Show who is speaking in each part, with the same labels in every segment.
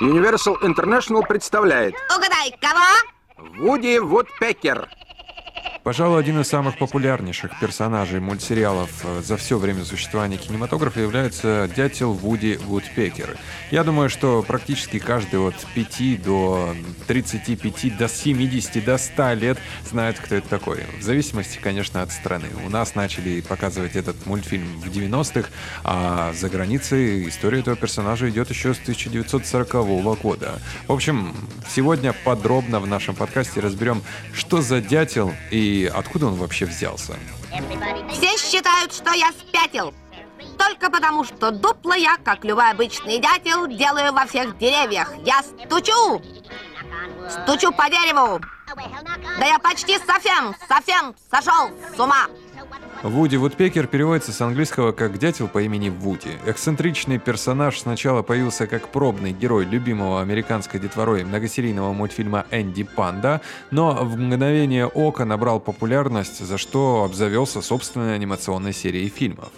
Speaker 1: Universal International представляет
Speaker 2: Угадай, кого?
Speaker 1: Вуди Вудпекер.
Speaker 3: Пожалуй, один из самых популярнейших персонажей мультсериалов э, за все время существования кинематографа является дятел Вуди Вудпекер. Я думаю, что практически каждый от 5 до 35, до 70, до 100 лет знает, кто это такой. В зависимости, конечно, от страны. У нас начали показывать этот мультфильм в 90-х, а за границей история этого персонажа идет еще с 1940 года. В общем, сегодня подробно в нашем подкасте разберем, что за дятел и откуда он вообще взялся?
Speaker 2: Все считают, что я спятил. Только потому, что дупло я, как любой обычный дятел, делаю во всех деревьях. Я стучу! Стучу по дереву! Да я почти совсем, совсем сошел с ума!
Speaker 3: Вуди Вудпекер переводится с английского как «дятел по имени Вуди». Эксцентричный персонаж сначала появился как пробный герой любимого американской детворой многосерийного мультфильма «Энди Панда», но в мгновение ока набрал популярность, за что обзавелся собственной анимационной серией фильмов.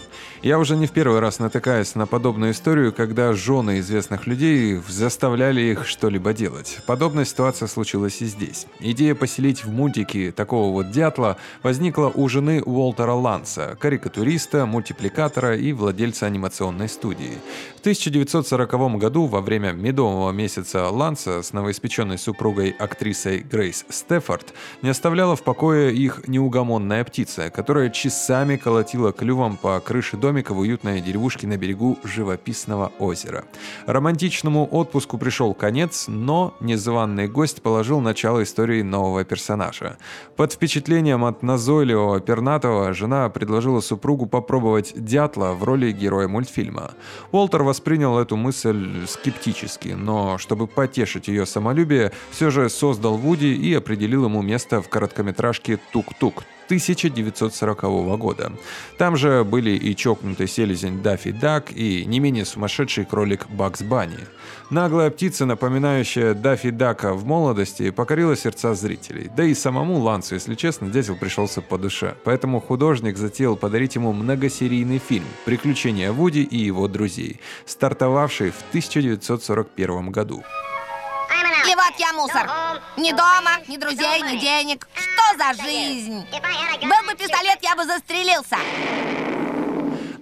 Speaker 3: Я уже не в первый раз натыкаюсь на подобную историю, когда жены известных людей заставляли их что-либо делать. Подобная ситуация случилась и здесь. Идея поселить в мультике такого вот дятла возникла у жены Уолтера Ланса, карикатуриста, мультипликатора и владельца анимационной студии. В 1940 году, во время медового месяца Ланса с новоиспеченной супругой актрисой Грейс Стефорд не оставляла в покое их неугомонная птица, которая часами колотила клювом по крыше домика в уютной деревушке на берегу живописного озера. Романтичному отпуску пришел конец, но незваный гость положил начало истории нового персонажа. Под впечатлением от назойливого пернатого жена предложила супругу попробовать дятла в роли героя мультфильма. Уолтер воспринял эту мысль скептически, но чтобы потешить ее самолюбие, все же создал Вуди и определил ему место в короткометражке «Тук-тук», 1940 года. Там же были и чокнутый селезень Даффи Дак, и не менее сумасшедший кролик Бакс Банни. Наглая птица, напоминающая Даффи Дака в молодости, покорила сердца зрителей. Да и самому Лансу, если честно, дятел пришелся по душе. Поэтому художник затеял подарить ему многосерийный фильм «Приключения Вуди и его друзей», стартовавший в 1941 году.
Speaker 2: Я мусор. Ни дома, ни друзей, ни денег. Что за жизнь? Был бы пистолет, я бы застрелился.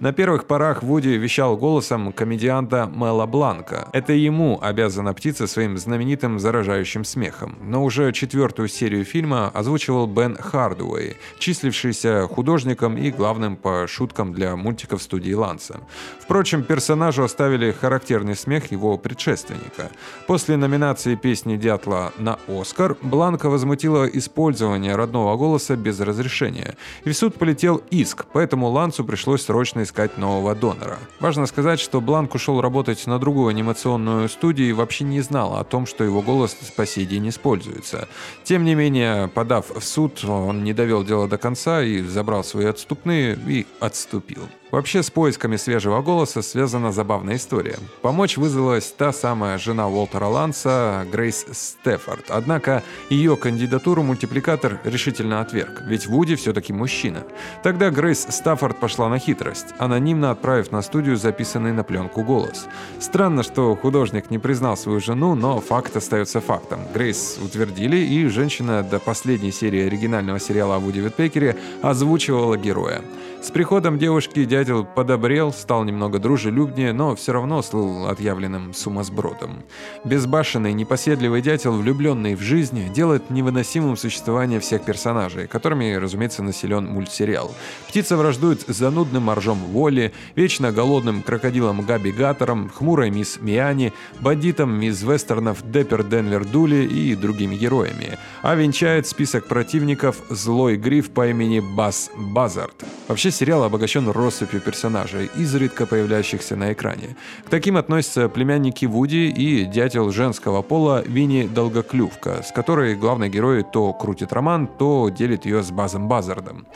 Speaker 3: На первых порах Вуди вещал голосом комедианта Мэла Бланка. Это ему обязана птица своим знаменитым заражающим смехом. Но уже четвертую серию фильма озвучивал Бен Хардуэй, числившийся художником и главным по шуткам для мультиков студии Ланса. Впрочем, персонажу оставили характерный смех его предшественника. После номинации песни Дятла на Оскар Бланка возмутила использование родного голоса без разрешения. И в суд полетел иск, поэтому Лансу пришлось срочно искать нового донора. Важно сказать, что Бланк ушел работать на другую анимационную студию и вообще не знал о том, что его голос по сей день используется. Тем не менее, подав в суд, он не довел дело до конца и забрал свои отступные и отступил. Вообще с поисками свежего голоса связана забавная история. Помочь вызвалась та самая жена Уолтера Ланса, Грейс Стефорд. Однако ее кандидатуру мультипликатор решительно отверг, ведь Вуди все-таки мужчина. Тогда Грейс Стаффорд пошла на хитрость, анонимно отправив на студию записанный на пленку голос. Странно, что художник не признал свою жену, но факт остается фактом. Грейс утвердили, и женщина до последней серии оригинального сериала о Вуди Витпекере озвучивала героя. С приходом девушки дятел подобрел, стал немного дружелюбнее, но все равно слыл отъявленным сумасбродом. Безбашенный, непоседливый дятел, влюбленный в жизнь, делает невыносимым существование всех персонажей, которыми, разумеется, населен мультсериал. Птица враждует с занудным моржом Воли, вечно голодным крокодилом Габи Гаттером, хмурой мисс Миани, бандитом мисс Вестернов Деппер Денвер Дули и другими героями. А венчает список противников злой гриф по имени Бас Базард. Вообще сериал обогащен россыпью персонажей, изредка появляющихся на экране. К таким относятся племянники Вуди и дятел женского пола Винни Долгоклювка, с которой главный герой то крутит роман, то делит ее с Базом Базардом.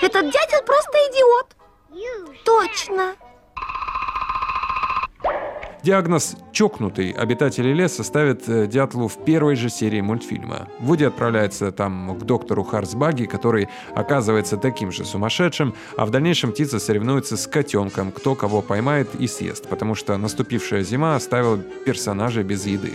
Speaker 4: Этот дятел просто идиот. Точно.
Speaker 3: Диагноз «чокнутый» обитатели леса ставят э, Дятлу в первой же серии мультфильма. Вуди отправляется там к доктору Харсбаги, который оказывается таким же сумасшедшим, а в дальнейшем птица соревнуется с котенком, кто кого поймает и съест, потому что наступившая зима оставила персонажа без еды.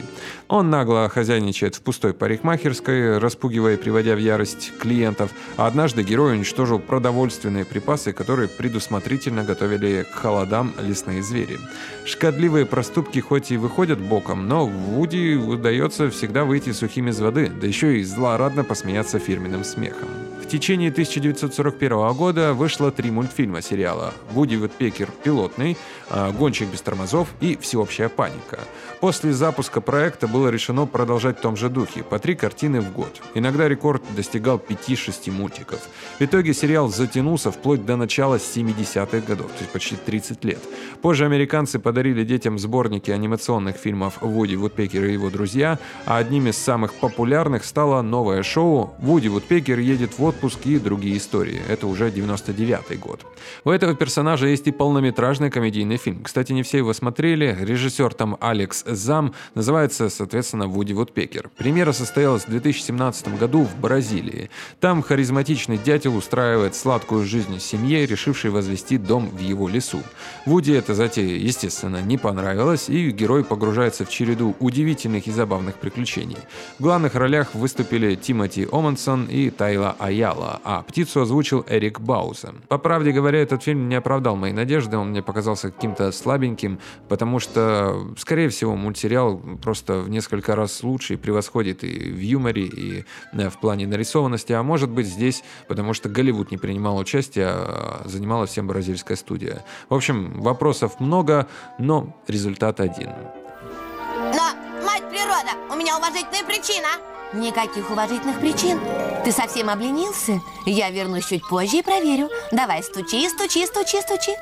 Speaker 3: Он нагло хозяйничает в пустой парикмахерской, распугивая и приводя в ярость клиентов, а однажды герой уничтожил продовольственные припасы, которые предусмотрительно готовили к холодам лесные звери. Шкодливые проступки хоть и выходят боком, но Вуди удается всегда выйти сухим из воды, да еще и злорадно посмеяться фирменным смехом. Течение 1941 года вышло три мультфильма сериала «Вуди Вудпекер. Пилотный», а, «Гонщик без тормозов» и «Всеобщая паника». После запуска проекта было решено продолжать в том же духе, по три картины в год. Иногда рекорд достигал 5-6 мультиков. В итоге сериал затянулся вплоть до начала 70-х годов, то есть почти 30 лет. Позже американцы подарили детям сборники анимационных фильмов «Вуди Вудпекер и его друзья», а одним из самых популярных стало новое шоу «Вуди Вудпекер едет в отпуск и другие истории». Это уже 99 год. У этого персонажа есть и полнометражный комедийный фильм. Кстати, не все его смотрели. Режиссер там Алекс Зам называется, соответственно, Вуди Вудпекер. Премьера состоялась в 2017 году в Бразилии. Там харизматичный дятел устраивает сладкую жизнь семье, решившей возвести дом в его лесу. Вуди эта затея, естественно, не понравилась, и герой погружается в череду удивительных и забавных приключений. В главных ролях выступили Тимоти Омансон и Тайла Аяла, а птицу озвучил Эрик Бауза. По правде говоря, этот фильм не оправдал мои надежды, он мне показался каким-то слабеньким, потому что, скорее всего, мультсериал просто в несколько раз лучше и превосходит и в юморе, и э, в плане нарисованности, а может быть здесь, потому что Голливуд не принимал участие, а занималась всем бразильская студия. В общем, вопросов много, но результат один.
Speaker 2: Но, мать природа, у меня уважительная причина. Никаких уважительных причин. Ты совсем обленился? Я вернусь чуть позже и проверю. Давай, стучи, стучи, стучи, стучи.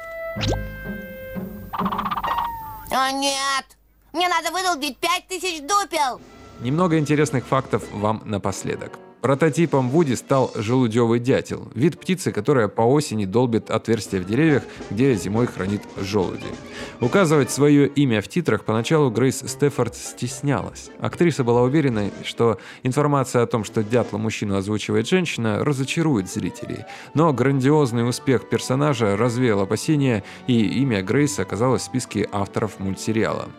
Speaker 2: О, нет! Мне надо выдолбить пять тысяч дупел!
Speaker 3: Немного интересных фактов вам напоследок. Прототипом Вуди стал желудевый дятел, вид птицы, которая по осени долбит отверстия в деревьях, где зимой хранит желуди. Указывать свое имя в титрах поначалу Грейс Стефорд стеснялась. Актриса была уверена, что информация о том, что дятла мужчину озвучивает женщина, разочарует зрителей. Но грандиозный успех персонажа развеял опасения, и имя Грейс оказалось в списке авторов мультсериала.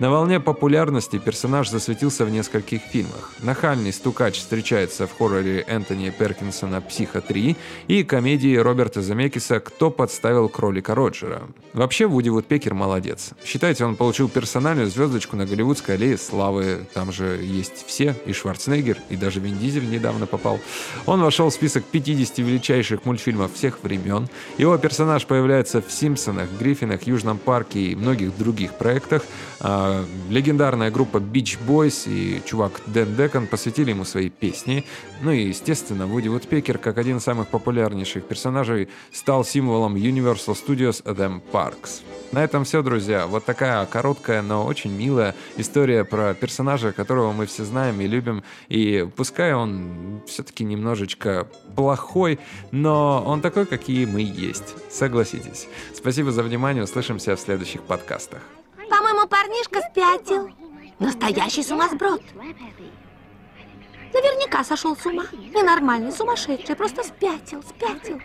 Speaker 3: На волне популярности персонаж засветился в нескольких фильмах. Нахальный стукач встречается в хорроре Энтони Перкинсона «Психо 3» и комедии Роберта Замекиса «Кто подставил кролика Роджера». Вообще Вуди Вудпекер молодец. Считайте, он получил персональную звездочку на Голливудской аллее славы. Там же есть все, и Шварценеггер, и даже Вин Дизель недавно попал. Он вошел в список 50 величайших мультфильмов всех времен. Его персонаж появляется в «Симпсонах», «Гриффинах», «Южном парке» и многих других проектах. А, легендарная группа Beach Boys и чувак Дэн Декон посвятили ему свои песни. Ну и, естественно, Вуди Вудпекер, как один из самых популярнейших персонажей, стал символом Universal Studios Them Parks. На этом все, друзья. Вот такая короткая, но очень милая история про персонажа, которого мы все знаем и любим. И пускай он все-таки немножечко плохой, но он такой, какие мы есть. Согласитесь. Спасибо за внимание. Услышимся в следующих подкастах.
Speaker 2: По-моему, парнишка спятил. Настоящий сумасброд. Наверняка сошел с ума. Ненормальный, сумасшедший, просто спятил, спятил.